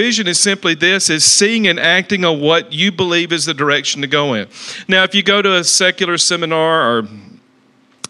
vision is simply this is seeing and acting on what you believe is the direction to go in. Now, if you go to a secular seminar or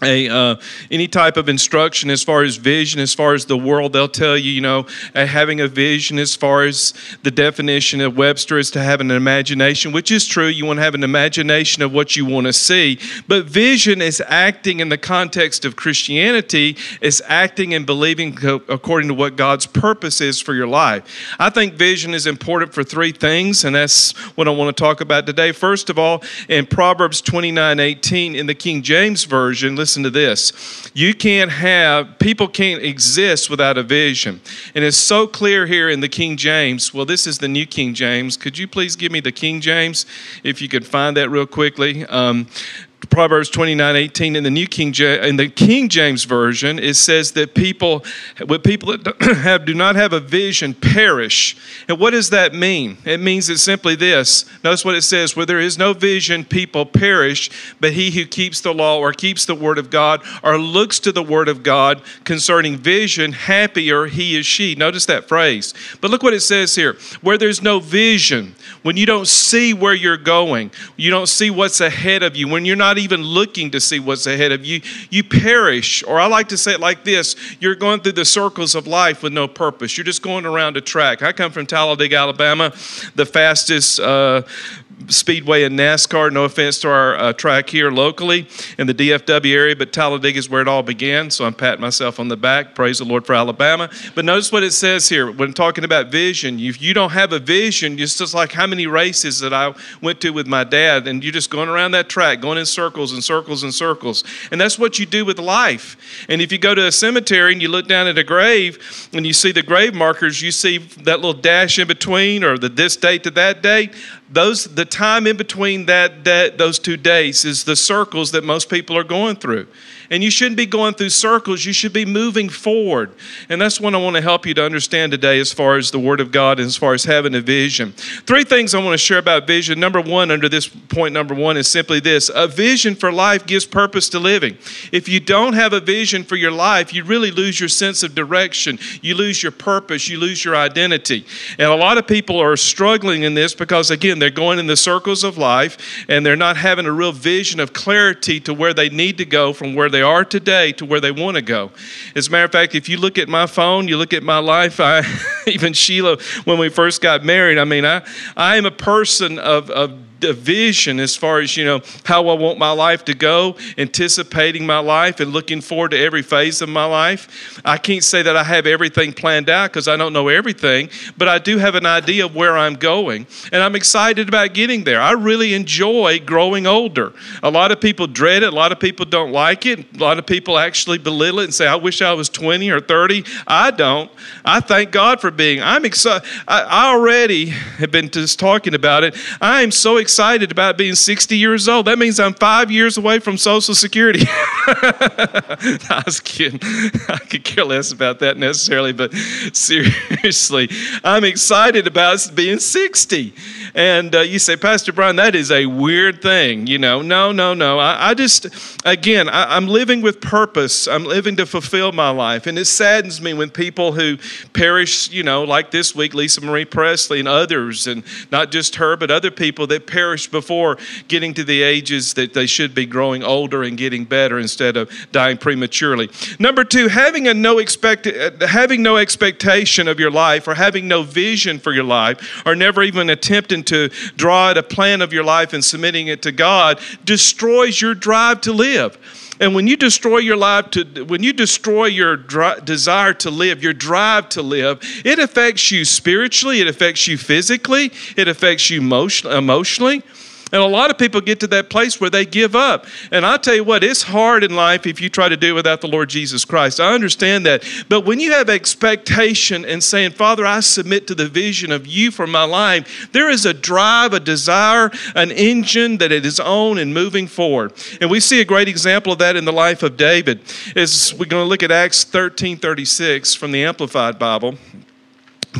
a uh, any type of instruction as far as vision as far as the world they'll tell you you know uh, having a vision as far as the definition of webster is to have an imagination which is true. You want to have an imagination of what you want to see. But vision is acting in the context of christianity is acting and believing according to what god's purpose is for your life. I think vision is important for three things and that's what i want to talk about today. First of all in proverbs 29 18 in the king james version listen listen to this. You can't have, people can't exist without a vision. And it's so clear here in the King James. Well, this is the New King James. Could you please give me the King James if you could find that real quickly? Um, Proverbs 29 18 in the New King in the King James Version, it says that people, with people that have, do not have a vision perish. And what does that mean? It means it's simply this. Notice what it says where there is no vision, people perish, but he who keeps the law or keeps the word of God or looks to the word of God concerning vision, happier he is she. Notice that phrase. But look what it says here where there's no vision, when you don't see where you're going, you don't see what's ahead of you, when you're not even looking to see what's ahead of you, you perish. Or I like to say it like this you're going through the circles of life with no purpose. You're just going around a track. I come from Talladega, Alabama, the fastest uh, speedway in NASCAR. No offense to our uh, track here locally in the DFW area, but Talladega is where it all began. So I'm patting myself on the back. Praise the Lord for Alabama. But notice what it says here when talking about vision. If you don't have a vision, it's just like how many races that I went to with my dad, and you're just going around that track, going in circles and circles and circles. And that's what you do with life. And if you go to a cemetery and you look down at a grave and you see the grave markers, you see that little dash in between or the this date to that date those the time in between that, that those two days is the circles that most people are going through and you shouldn't be going through circles. You should be moving forward. And that's what I want to help you to understand today as far as the Word of God and as far as having a vision. Three things I want to share about vision. Number one, under this point, number one, is simply this a vision for life gives purpose to living. If you don't have a vision for your life, you really lose your sense of direction, you lose your purpose, you lose your identity. And a lot of people are struggling in this because, again, they're going in the circles of life and they're not having a real vision of clarity to where they need to go from where they they are today to where they want to go. As a matter of fact, if you look at my phone, you look at my life, I, even Sheila, when we first got married, I mean, I, I am a person of, of vision as far as you know how I want my life to go, anticipating my life and looking forward to every phase of my life. I can't say that I have everything planned out because I don't know everything, but I do have an idea of where I'm going, and I'm excited about getting there. I really enjoy growing older. A lot of people dread it. A lot of people don't like it. A lot of people actually belittle it and say, "I wish I was 20 or 30." I don't. I thank God for being. I'm excited. I, already have been just talking about it. I am so excited excited about being 60 years old. That means I'm five years away from Social Security. I was kidding. I could care less about that necessarily, but seriously, I'm excited about being 60. And uh, you say, Pastor Brian, that is a weird thing. You know, no, no, no. I, I just, again, I, I'm living with purpose. I'm living to fulfill my life. And it saddens me when people who perish, you know, like this week, Lisa Marie Presley and others, and not just her, but other people that perish perish before getting to the ages that they should be growing older and getting better instead of dying prematurely. Number two, having a no expect having no expectation of your life or having no vision for your life or never even attempting to draw out a plan of your life and submitting it to God destroys your drive to live. And when you destroy your life to when you destroy your dri- desire to live, your drive to live, it affects you spiritually, it affects you physically, it affects you emotion- emotionally. And a lot of people get to that place where they give up. And I tell you what, it's hard in life if you try to do it without the Lord Jesus Christ. I understand that. But when you have expectation and saying, Father, I submit to the vision of you for my life, there is a drive, a desire, an engine that it is on and moving forward. And we see a great example of that in the life of David. As we're going to look at Acts 13 36 from the Amplified Bible.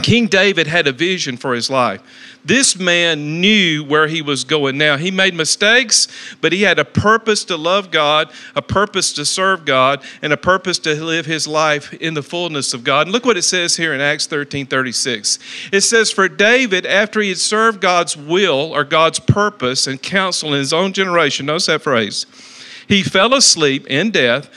King David had a vision for his life. This man knew where he was going now. He made mistakes, but he had a purpose to love God, a purpose to serve God, and a purpose to live his life in the fullness of God. And look what it says here in Acts 13 36. It says, For David, after he had served God's will or God's purpose and counsel in his own generation, notice that phrase, he fell asleep in death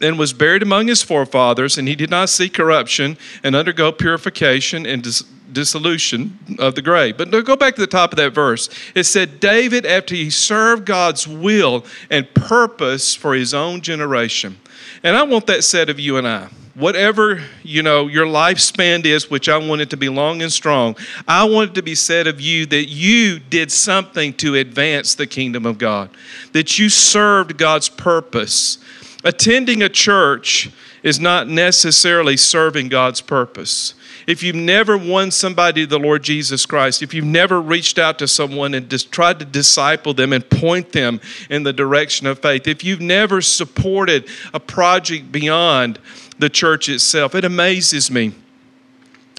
and was buried among his forefathers, and he did not see corruption and undergo purification and dis- dissolution of the grave. But go back to the top of that verse. It said, David, after he served God's will and purpose for his own generation. And I want that said of you and I. Whatever you know your lifespan is, which I want it to be long and strong, I want it to be said of you that you did something to advance the kingdom of God, that you served God's purpose. Attending a church is not necessarily serving God's purpose if you've never won somebody to the Lord Jesus Christ, if you've never reached out to someone and just tried to disciple them and point them in the direction of faith, if you've never supported a project beyond the church itself, it amazes me.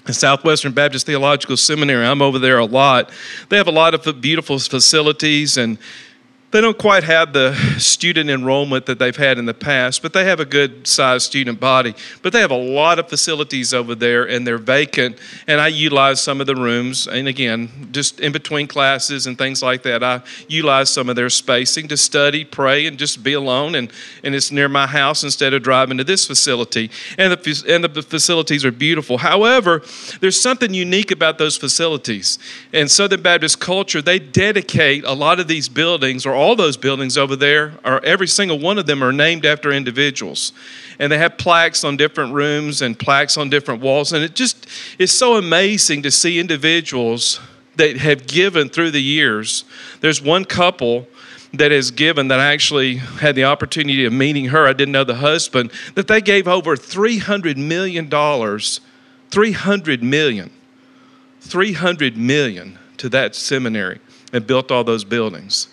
Southwestern Baptist Theological Seminary, I'm over there a lot. They have a lot of beautiful facilities and they don't quite have the student enrollment that they've had in the past, but they have a good sized student body. But they have a lot of facilities over there and they're vacant. And I utilize some of the rooms. And again, just in between classes and things like that, I utilize some of their spacing to study, pray, and just be alone. And, and it's near my house instead of driving to this facility. And the, and the facilities are beautiful. However, there's something unique about those facilities. In Southern Baptist culture, they dedicate a lot of these buildings or all those buildings over there are every single one of them are named after individuals. And they have plaques on different rooms and plaques on different walls. And it just is so amazing to see individuals that have given through the years. There's one couple that has given that I actually had the opportunity of meeting her. I didn't know the husband, that they gave over $300 million, 300 million, 300 million to that seminary and built all those buildings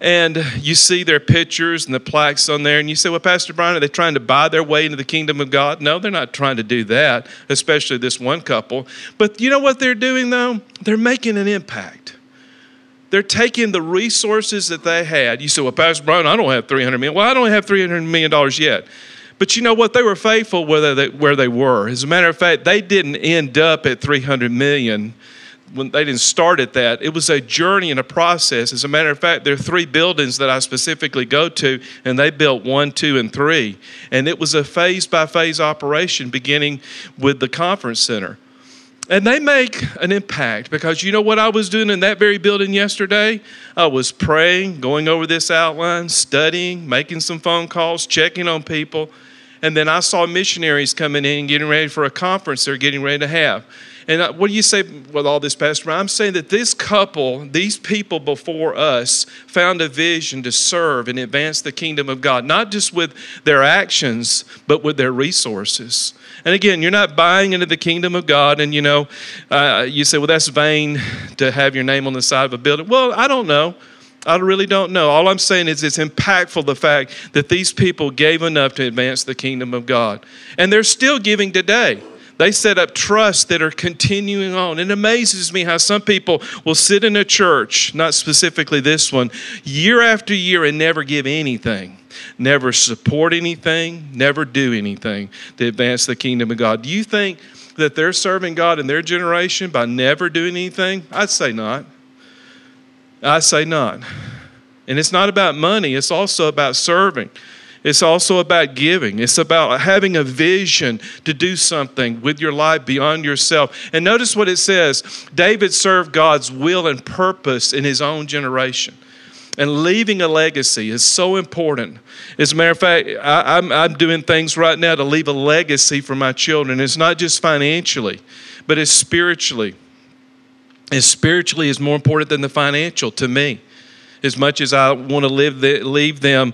and you see their pictures and the plaques on there, and you say, Well, Pastor Brian, are they trying to buy their way into the kingdom of God? No, they're not trying to do that, especially this one couple. But you know what they're doing, though? They're making an impact. They're taking the resources that they had. You say, Well, Pastor Brian, I don't have $300 million. Well, I don't have $300 million yet. But you know what? They were faithful where they, where they were. As a matter of fact, they didn't end up at 300 million when they didn't start at that. It was a journey and a process. As a matter of fact, there are three buildings that I specifically go to, and they built one, two, and three. And it was a phase by phase operation beginning with the conference center. And they make an impact because you know what I was doing in that very building yesterday? I was praying, going over this outline, studying, making some phone calls, checking on people. And then I saw missionaries coming in getting ready for a conference they're getting ready to have. And uh, what do you say with all this, Pastor? I'm saying that this couple, these people before us, found a vision to serve and advance the kingdom of God, not just with their actions, but with their resources. And again, you're not buying into the kingdom of God, and you know, uh, you say, well, that's vain to have your name on the side of a building. Well, I don't know. I really don't know. All I'm saying is it's impactful the fact that these people gave enough to advance the kingdom of God. And they're still giving today. They set up trusts that are continuing on. It amazes me how some people will sit in a church, not specifically this one, year after year and never give anything, never support anything, never do anything to advance the kingdom of God. Do you think that they're serving God in their generation by never doing anything? I'd say not. I say not. And it's not about money, it's also about serving. It's also about giving. It's about having a vision to do something with your life beyond yourself. And notice what it says David served God's will and purpose in his own generation. And leaving a legacy is so important. As a matter of fact, I, am I'm, I'm doing things right now to leave a legacy for my children. It's not just financially, but it's spiritually. And spiritually is more important than the financial to me. As much as I want to live the, leave them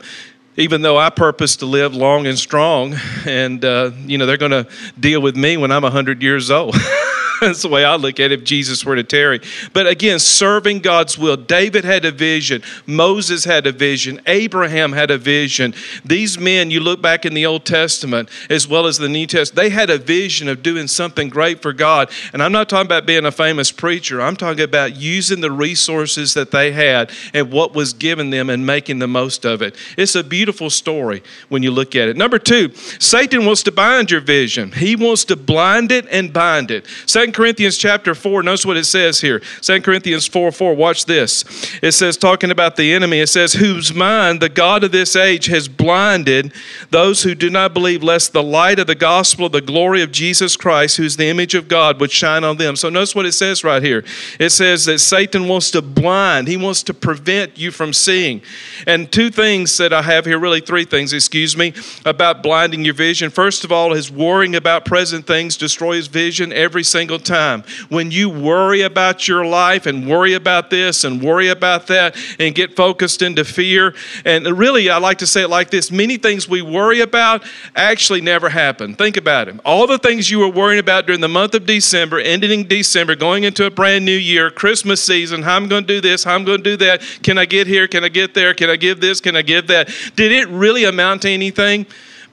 even though I purpose to live long and strong, and uh, you know they're going to deal with me when I'm 100 years old. That's the way I look at it if Jesus were to tarry. But again, serving God's will. David had a vision. Moses had a vision. Abraham had a vision. These men, you look back in the Old Testament as well as the New Testament, they had a vision of doing something great for God. And I'm not talking about being a famous preacher, I'm talking about using the resources that they had and what was given them and making the most of it. It's a beautiful story when you look at it. Number two, Satan wants to bind your vision, he wants to blind it and bind it. Second Corinthians chapter 4, notice what it says here. Second Corinthians 4 4, watch this. It says, talking about the enemy, it says, Whose mind the God of this age has blinded those who do not believe, lest the light of the gospel of the glory of Jesus Christ, who's the image of God, would shine on them. So notice what it says right here. It says that Satan wants to blind, he wants to prevent you from seeing. And two things that I have here, really three things, excuse me, about blinding your vision. First of all, his worrying about present things destroys vision every single time. When you worry about your life and worry about this and worry about that and get focused into fear, and really, I like to say it like this many things we worry about actually never happen. Think about it. All the things you were worrying about during the month of December, ending December, going into a brand new year, Christmas season, how I'm going to do this, how I'm going to do that, can I get here, can I get there, can I give this, can I give that? Did it really amount to anything?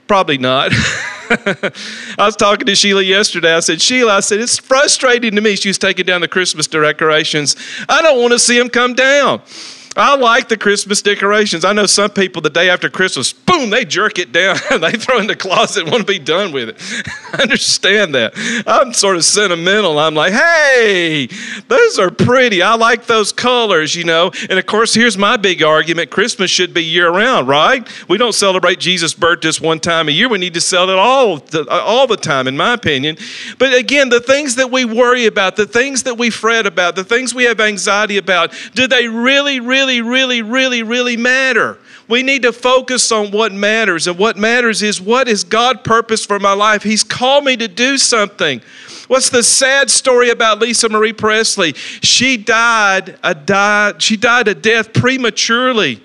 Probably not. I was talking to Sheila yesterday. I said, Sheila, I said, it's frustrating to me. She was taking down the Christmas decorations. I don't want to see them come down. I like the Christmas decorations. I know some people the day after Christmas, boom, they jerk it down and they throw it in the closet and want to be done with it. I understand that. I'm sort of sentimental. I'm like, hey, those are pretty. I like those colors, you know. And of course, here's my big argument Christmas should be year round, right? We don't celebrate Jesus' birth just one time a year. We need to celebrate all the, all the time, in my opinion. But again, the things that we worry about, the things that we fret about, the things we have anxiety about, do they really, really really, really, really, really matter. We need to focus on what matters. And what matters is what is God purpose for my life? He's called me to do something. What's the sad story about Lisa Marie Presley? She died a died, she died a death prematurely.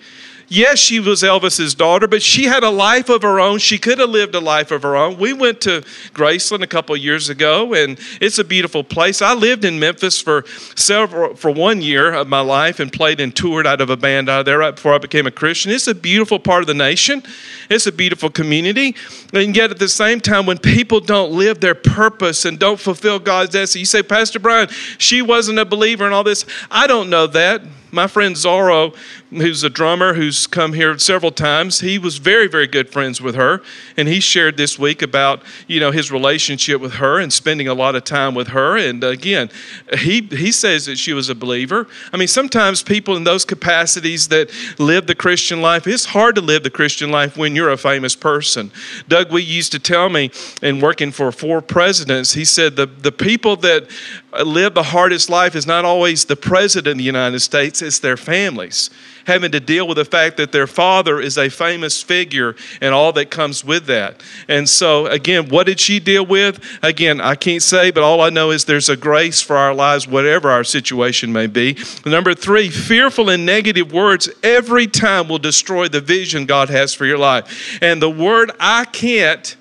Yes, she was Elvis's daughter, but she had a life of her own. She could have lived a life of her own. We went to Graceland a couple years ago, and it's a beautiful place. I lived in Memphis for several for one year of my life and played and toured out of a band out of there right before I became a Christian. It's a beautiful part of the nation. It's a beautiful community. And yet at the same time, when people don't live their purpose and don't fulfill God's destiny, you say, Pastor Brian, she wasn't a believer and all this. I don't know that. My friend Zoro, who's a drummer who's come here several times, he was very, very good friends with her. And he shared this week about, you know, his relationship with her and spending a lot of time with her. And again, he, he says that she was a believer. I mean, sometimes people in those capacities that live the Christian life, it's hard to live the Christian life when you're a famous person. Doug Wead used to tell me in working for four presidents, he said the, the people that Uh, live the hardest life is not always the president of the United States, it's their families having to deal with the fact that their father is a famous figure and all that comes with that. And so, again, what did she deal with? Again, I can't say, but all I know is there's a grace for our lives, whatever our situation may be. Number three, fearful and negative words every time will destroy the vision God has for your life. And the word I can't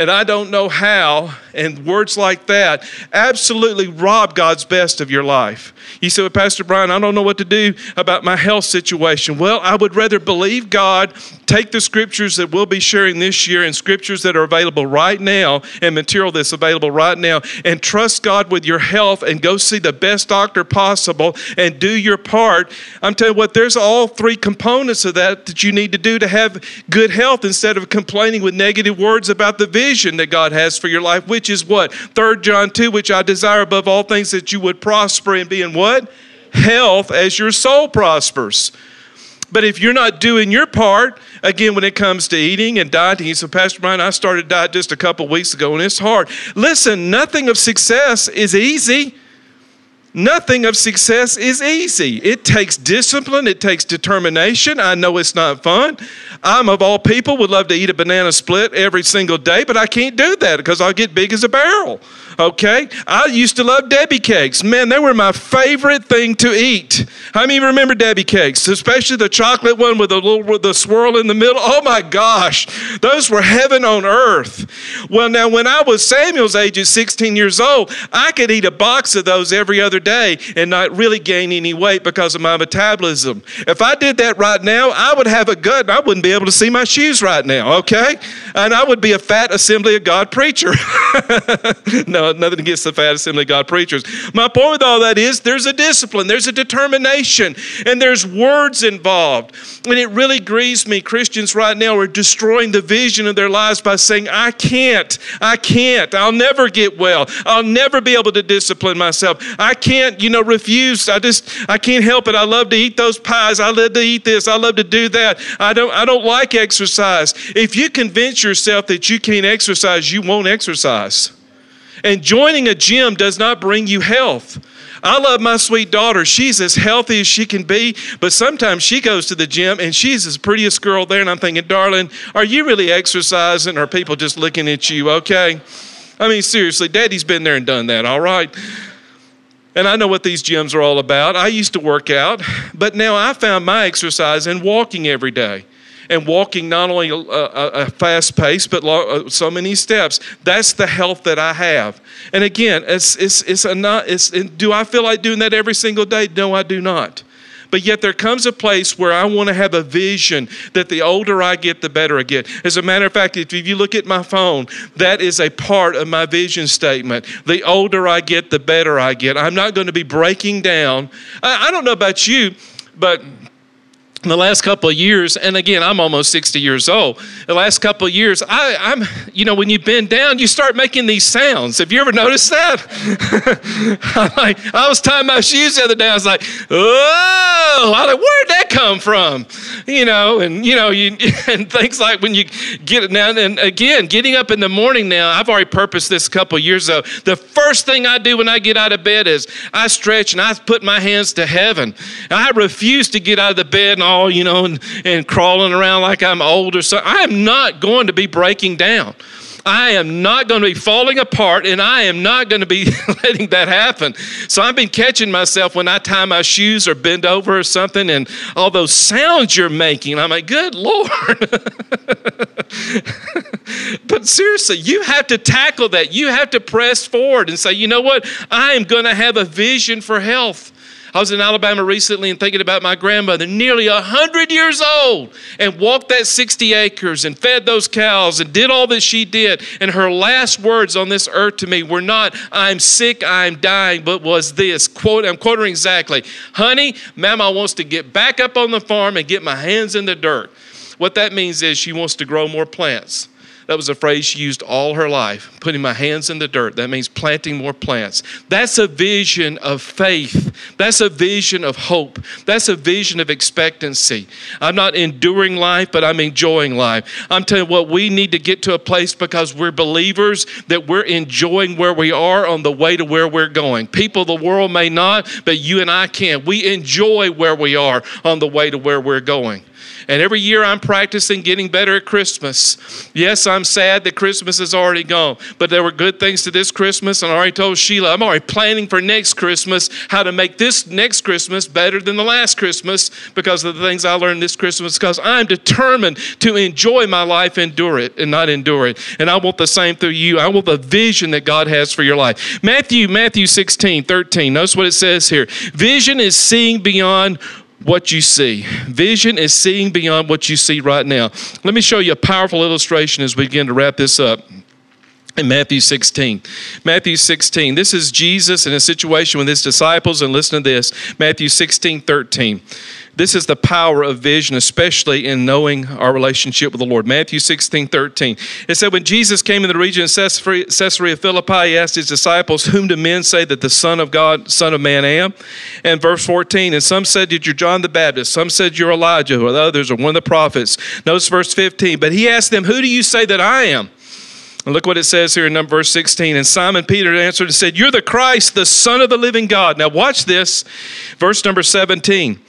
and I don't know how, and words like that absolutely rob God's best of your life. You say, well, Pastor Brian, I don't know what to do about my health situation. Well, I would rather believe God, take the scriptures that we'll be sharing this year and scriptures that are available right now and material that's available right now, and trust God with your health and go see the best doctor possible and do your part. I'm telling you what, there's all three components of that that you need to do to have good health instead of complaining with negative words about the vision that God has for your life, which is what? 3 John 2, which I desire above all things that you would prosper and be in what? Health as your soul prospers. But if you're not doing your part, again, when it comes to eating and dieting, say, Pastor Brian, I started diet just a couple weeks ago and it's hard. Listen, nothing of success is easy. Nothing of success is easy. It takes discipline, it takes determination. I know it's not fun. I'm, of all people, would love to eat a banana split every single day, but I can't do that because I'll get big as a barrel. Okay? I used to love Debbie cakes. Man, they were my favorite thing to eat. How many remember Debbie cakes? Especially the chocolate one with the little with the swirl in the middle. Oh my gosh. Those were heaven on earth. Well, now when I was Samuel's age at 16 years old, I could eat a box of those every other day and not really gain any weight because of my metabolism. If I did that right now, I would have a gut and I wouldn't be able to see my shoes right now, okay? And I would be a fat Assembly of God preacher. no, nothing against the fat Assembly God preachers. My point with all that is there's a discipline, there's a determination, and there's words involved. And it really grieves me. Christians right now are destroying the vision of their lives by saying, I can't, I can't, I'll never get well, I'll never be able to discipline myself. I can't, you know, refuse. I just, I can't help it. I love to eat those pies. I love to eat this. I love to do that. I don't, I don't like exercise. If you convince yourself that you can't exercise, you won't exercise. And joining a gym does not bring you health. I love my sweet daughter. She's as healthy as she can be, but sometimes she goes to the gym and she's as prettiest girl there. And I'm thinking, darling, are you really exercising or people just looking at you? Okay. I mean, seriously, daddy's been there and done that, all right? And I know what these gyms are all about. I used to work out, but now I found my exercise in walking every day and walking not only a, a, a fast pace, but lo, uh, so many steps. That's the health that I have. And again, it's, it's, it's a not, it's, do I feel like doing that every single day? No, I do not. But yet there comes a place where I want to have a vision that the older I get, the better I get. As a matter of fact, if you look at my phone, that is a part of my vision statement. The older I get, the better I get. I'm not going to be breaking down. I, don't know about you, but the last couple of years, and again, I'm almost 60 years old. The last couple of years, I, am you know, when you bend down, you start making these sounds. Have you ever noticed that? I, I was tying my shoes the other day. I was like, oh, I like, where'd that come from? You know, and you know, you and things like when you get it now. And again, getting up in the morning now, I've already purposed this a couple of years ago. The first thing I do when I get out of bed is I stretch and I put my hands to heaven. I refuse to get out of the bed and all, you know, and, and crawling around like I'm old or something. I am not going to be breaking down. I am not going to be falling apart and I am not going to be letting that happen. So I've been catching myself when I tie my shoes or bend over or something and all those sounds you're making. I'm like, good Lord. but seriously, you have to tackle that. You have to press forward and say, you know what? I am going to have a vision for health. I was in Alabama recently and thinking about my grandmother, nearly 100 years old, and walked that 60 acres and fed those cows and did all that she did. And her last words on this earth to me were not, I'm sick, I'm dying, but was this quote, I'm quoting exactly, honey, Mama wants to get back up on the farm and get my hands in the dirt. What that means is she wants to grow more plants. That was a phrase she used all her life, putting my hands in the dirt. That means planting more plants. That's a vision of faith. That's a vision of hope. That's a vision of expectancy. I'm not enduring life, but I'm enjoying life. I'm telling you what, we need to get to a place because we're believers that we're enjoying where we are on the way to where we're going. People, the world may not, but you and I can. We enjoy where we are on the way to where we're going. And every year I'm practicing getting better at Christmas. Yes, I'm sad that Christmas is already gone, but there were good things to this Christmas. And I already told Sheila, I'm already planning for next Christmas how to make this next Christmas better than the last Christmas because of the things I learned this Christmas. Because I'm determined to enjoy my life, endure it, and not endure it. And I want the same through you. I want the vision that God has for your life. Matthew, Matthew 16, 13. Notice what it says here. Vision is seeing beyond what you see. Vision is seeing beyond what you see right now. Let me show you a powerful illustration as we begin to wrap this up. In Matthew 16. Matthew 16. This is Jesus in a situation with his disciples, and listen to this Matthew 16, 13. This is the power of vision, especially in knowing our relationship with the Lord. Matthew 16, 13. It said, When Jesus came in the region of Caesarea Philippi, he asked his disciples, Whom do men say that the Son of God, Son of Man am? And verse 14, And some said that you're John the Baptist, some said you're Elijah, or the others are one of the prophets. Notice verse 15. But he asked them, Who do you say that I am? And look what it says here in number verse 16. And Simon Peter answered and said, You're the Christ, the Son of the living God. Now watch this, verse number 17.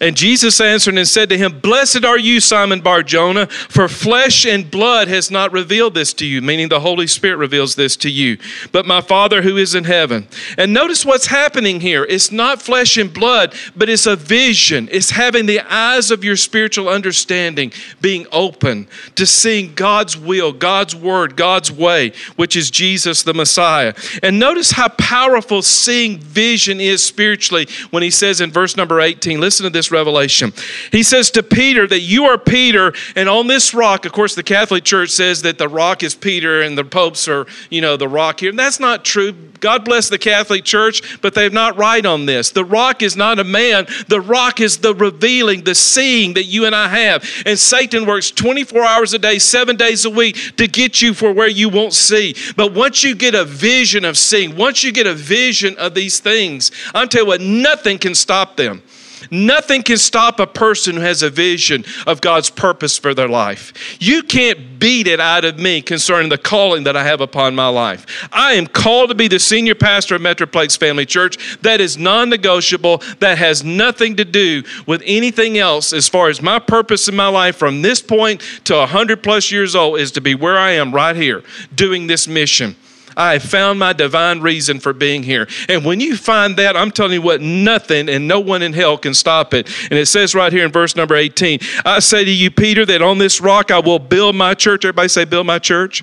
And Jesus answered and said to him, Blessed are you, Simon Bar Jonah, for flesh and blood has not revealed this to you, meaning the Holy Spirit reveals this to you, but my Father who is in heaven. And notice what's happening here. It's not flesh and blood, but it's a vision. It's having the eyes of your spiritual understanding being open to seeing God's will, God's word, God's way, which is Jesus the Messiah. And notice how powerful seeing vision is spiritually when he says in verse number 18, listen to this revelation. He says to Peter that you are Peter, and on this rock, of course, the Catholic Church says that the rock is Peter and the popes are, you know, the rock here. And that's not true. God bless the Catholic Church, but they've not right on this. The rock is not a man, the rock is the revealing, the seeing that you and I have. And Satan works 24 hours a day, seven days a week to get you for where you won't see. But once you get a vision of seeing, once you get a vision of these things, I'm telling you what, nothing can stop them. Nothing can stop a person who has a vision of God's purpose for their life. You can't beat it out of me concerning the calling that I have upon my life. I am called to be the senior pastor of Metroplex Family Church. That is non negotiable. That has nothing to do with anything else as far as my purpose in my life from this point to 100 plus years old is to be where I am right here doing this mission. I found my divine reason for being here. And when you find that, I'm telling you what, nothing and no one in hell can stop it. And it says right here in verse number 18 I say to you, Peter, that on this rock I will build my church. Everybody say, build my church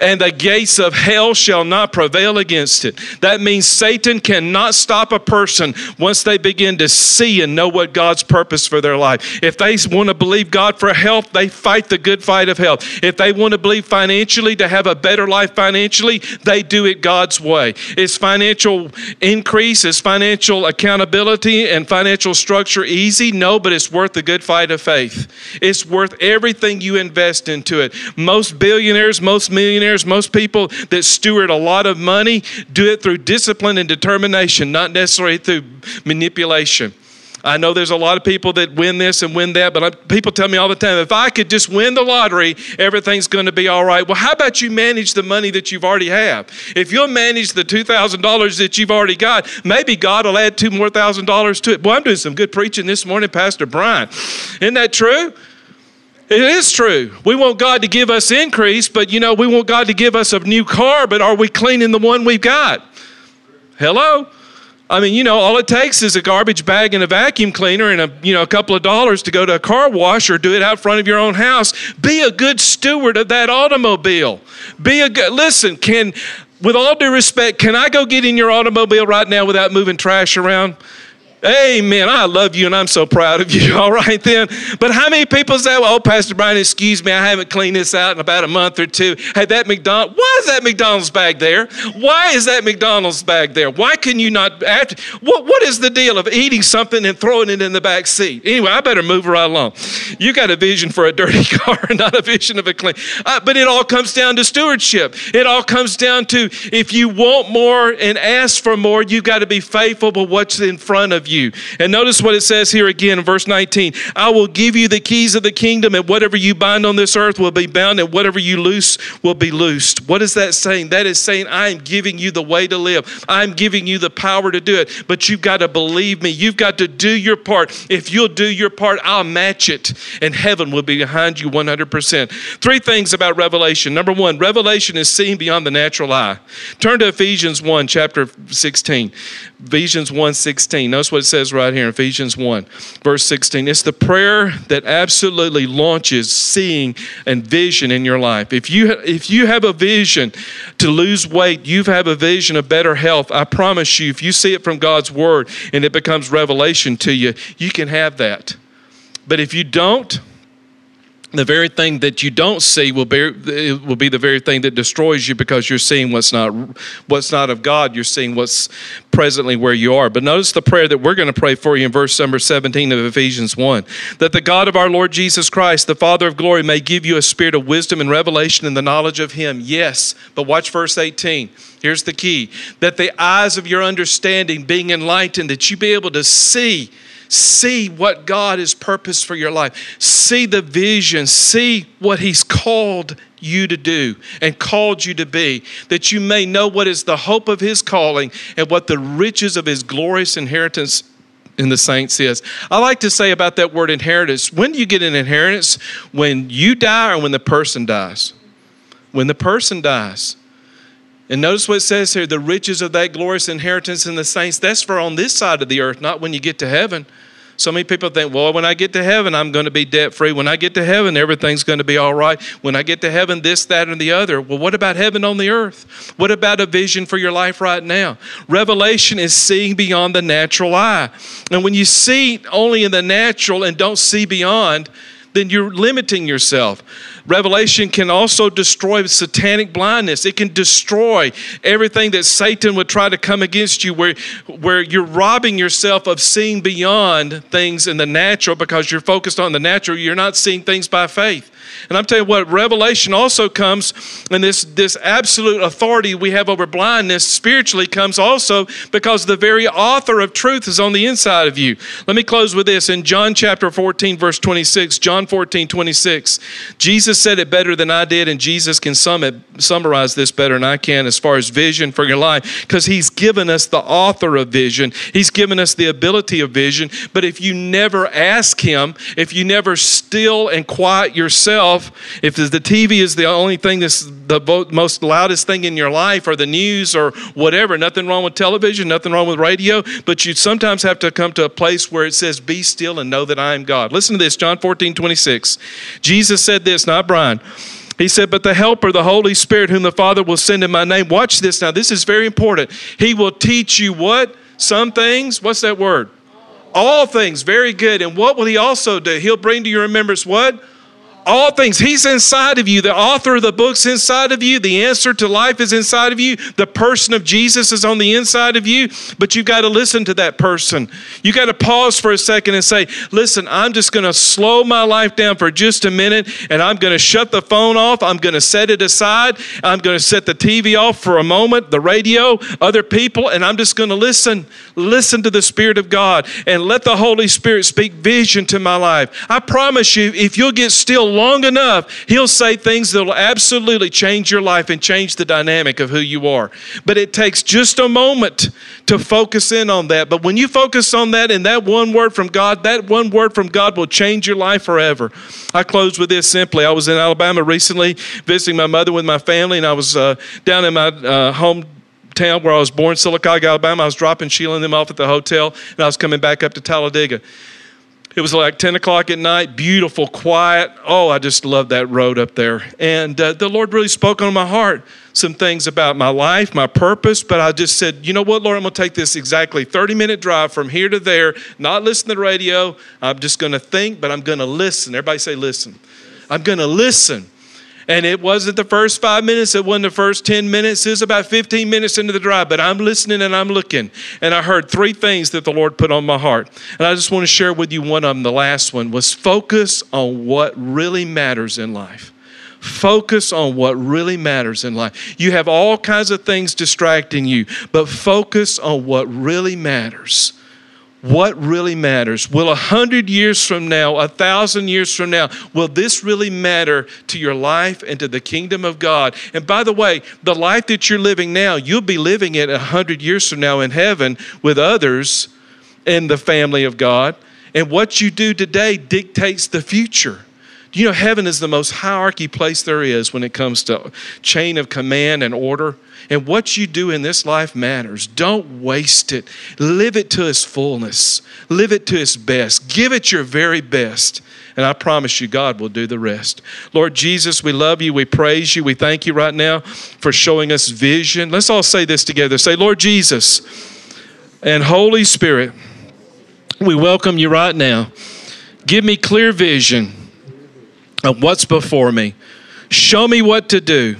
and the gates of hell shall not prevail against it. That means Satan cannot stop a person once they begin to see and know what God's purpose for their life. If they want to believe God for health, they fight the good fight of health. If they want to believe financially to have a better life financially, they do it God's way. Is financial increase, is financial accountability and financial structure easy? No, but it's worth the good fight of faith. It's worth everything you invest into it. Most billionaires, most millionaires, millionaires, most people that steward a lot of money do it through discipline and determination, not necessarily through manipulation. I know there's a lot of people that win this and win that, but I, people tell me all the time if I could just win the lottery, everything's going to be all right. Well, how about you manage the money that you've already have? If you'll manage the $2,000 that you've already got, maybe God will add two more thousand dollars to it. Boy, I'm doing some good preaching this morning, Pastor Brian. Isn't that true? It is true. We want God to give us increase, but you know, we want God to give us a new car, but are we cleaning the one we've got? Hello? I mean, you know, all it takes is a garbage bag and a vacuum cleaner and a, you know, a couple of dollars to go to a car wash or do it out front of your own house. Be a good steward of that automobile. Be a good listen, can with all due respect, can I go get in your automobile right now without moving trash around? Amen. I love you and I'm so proud of you. All right, then. But how many people say, oh, Pastor Brian, excuse me, I haven't cleaned this out in about a month or two. Hey, that McDonald's, why is that McDonald's bag there? Why is that McDonald's bag there? Why can you not, after, what, what is the deal of eating something and throwing it in the back seat? Anyway, I better move right along. You got a vision for a dirty car, not a vision of a clean. Uh, but it all comes down to stewardship. It all comes down to if you want more and ask for more, you got to be faithful with what's in front of you. And notice what it says here again in verse 19 I will give you the keys of the kingdom, and whatever you bind on this earth will be bound, and whatever you loose will be loosed. What is that saying? That is saying, I am giving you the way to live, I'm giving you the power to do it. But you've got to believe me, you've got to do your part. If you'll do your part, I'll match it, and heaven will be behind you 100%. Three things about Revelation. Number one, Revelation is seen beyond the natural eye. Turn to Ephesians 1, chapter 16. Ephesians 1 16. Notice what it says right here in Ephesians 1, verse 16. It's the prayer that absolutely launches seeing and vision in your life. If you, if you have a vision to lose weight, you have a vision of better health, I promise you, if you see it from God's word and it becomes revelation to you, you can have that. But if you don't, the very thing that you don't see will be, will be the very thing that destroys you because you're seeing what's not, what's not of God. You're seeing what's presently where you are. But notice the prayer that we're going to pray for you in verse number 17 of Ephesians 1 that the God of our Lord Jesus Christ, the Father of glory, may give you a spirit of wisdom and revelation and the knowledge of Him. Yes, but watch verse 18. Here's the key that the eyes of your understanding being enlightened, that you be able to see See what God has purposed for your life. See the vision. See what He's called you to do and called you to be, that you may know what is the hope of His calling and what the riches of His glorious inheritance in the saints is. I like to say about that word inheritance when do you get an inheritance? When you die or when the person dies? When the person dies. And notice what it says here the riches of that glorious inheritance in the saints, that's for on this side of the earth, not when you get to heaven. So many people think, well, when I get to heaven, I'm going to be debt free. When I get to heaven, everything's going to be all right. When I get to heaven, this, that, and the other. Well, what about heaven on the earth? What about a vision for your life right now? Revelation is seeing beyond the natural eye. And when you see only in the natural and don't see beyond, then you're limiting yourself. Revelation can also destroy satanic blindness. It can destroy everything that Satan would try to come against you, where, where you're robbing yourself of seeing beyond things in the natural because you're focused on the natural. You're not seeing things by faith. And I'm telling you what, revelation also comes, and this, this absolute authority we have over blindness spiritually comes also because the very author of truth is on the inside of you. Let me close with this. In John chapter 14, verse 26, John 14, 26, Jesus said it better than I did, and Jesus can sum it, summarize this better than I can as far as vision for your life because he's given us the author of vision. He's given us the ability of vision. But if you never ask him, if you never still and quiet yourself, yourself, if the TV is the only thing that's the most loudest thing in your life, or the news, or whatever, nothing wrong with television, nothing wrong with radio, but you sometimes have to come to a place where it says, Be still and know that I am God. Listen to this John 14, 26. Jesus said this, not Brian. He said, But the Helper, the Holy Spirit, whom the Father will send in my name, watch this now. This is very important. He will teach you what? Some things. What's that word? All things. Very good. And what will He also do? He'll bring to your remembrance what? All things. He's inside of you. The author of the book's inside of you. The answer to life is inside of you. The person of Jesus is on the inside of you. But you've got to listen to that person. You got to pause for a second and say, listen, I'm just going to slow my life down for just a minute and I'm going to shut the phone off. I'm going to set it aside. I'm going to set the TV off for a moment, the radio, other people, and I'm just going to listen. Listen to the Spirit of God and let the Holy Spirit speak vision to my life. I promise you, if you'll get still long enough, He'll say things that will absolutely change your life and change the dynamic of who you are. But it takes just a moment to focus in on that. But when you focus on that and that one word from God, that one word from God will change your life forever. I close with this simply. I was in Alabama recently visiting my mother with my family, and I was uh, down in my uh, home town where I was born, Sylacauga, Alabama. I was dropping Sheila and them off at the hotel, and I was coming back up to Talladega. It was like 10 o'clock at night, beautiful, quiet. Oh, I just love that road up there. And uh, the Lord really spoke on my heart some things about my life, my purpose, but I just said, you know what, Lord, I'm going to take this exactly 30 minute drive from here to there, not listen to the radio. I'm just going to think, but I'm going to listen. Everybody say, listen. I'm going to listen. And it wasn't the first five minutes, it wasn't the first 10 minutes, it was about 15 minutes into the drive. But I'm listening and I'm looking. And I heard three things that the Lord put on my heart. And I just want to share with you one of them. The last one was focus on what really matters in life. Focus on what really matters in life. You have all kinds of things distracting you, but focus on what really matters what really matters. Will a hundred years from now, a thousand years from now, will this really matter to your life and to the kingdom of God? And by the way, the life that you're living now, you'll be living it a hundred years from now in heaven with others in the family of God. And what you do today dictates the future. You know heaven is the most hierarchy place there is when it comes to chain of command and order? And what you do in this life matters. Don't waste it. Live it to its fullness, live it to its best. Give it your very best. And I promise you, God will do the rest. Lord Jesus, we love you. We praise you. We thank you right now for showing us vision. Let's all say this together. Say, Lord Jesus and Holy Spirit, we welcome you right now. Give me clear vision of what's before me. Show me what to do.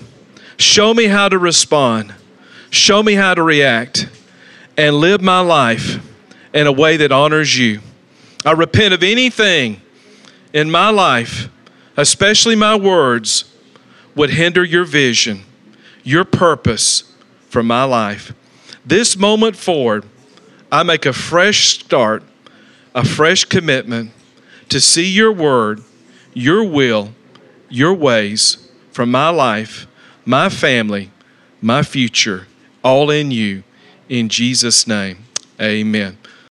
Show me how to respond. Show me how to react and live my life in a way that honors you. I repent of anything in my life, especially my words, would hinder your vision, your purpose for my life. This moment forward, I make a fresh start, a fresh commitment to see your word, your will, your ways from my life my family, my future, all in you. In Jesus' name, amen.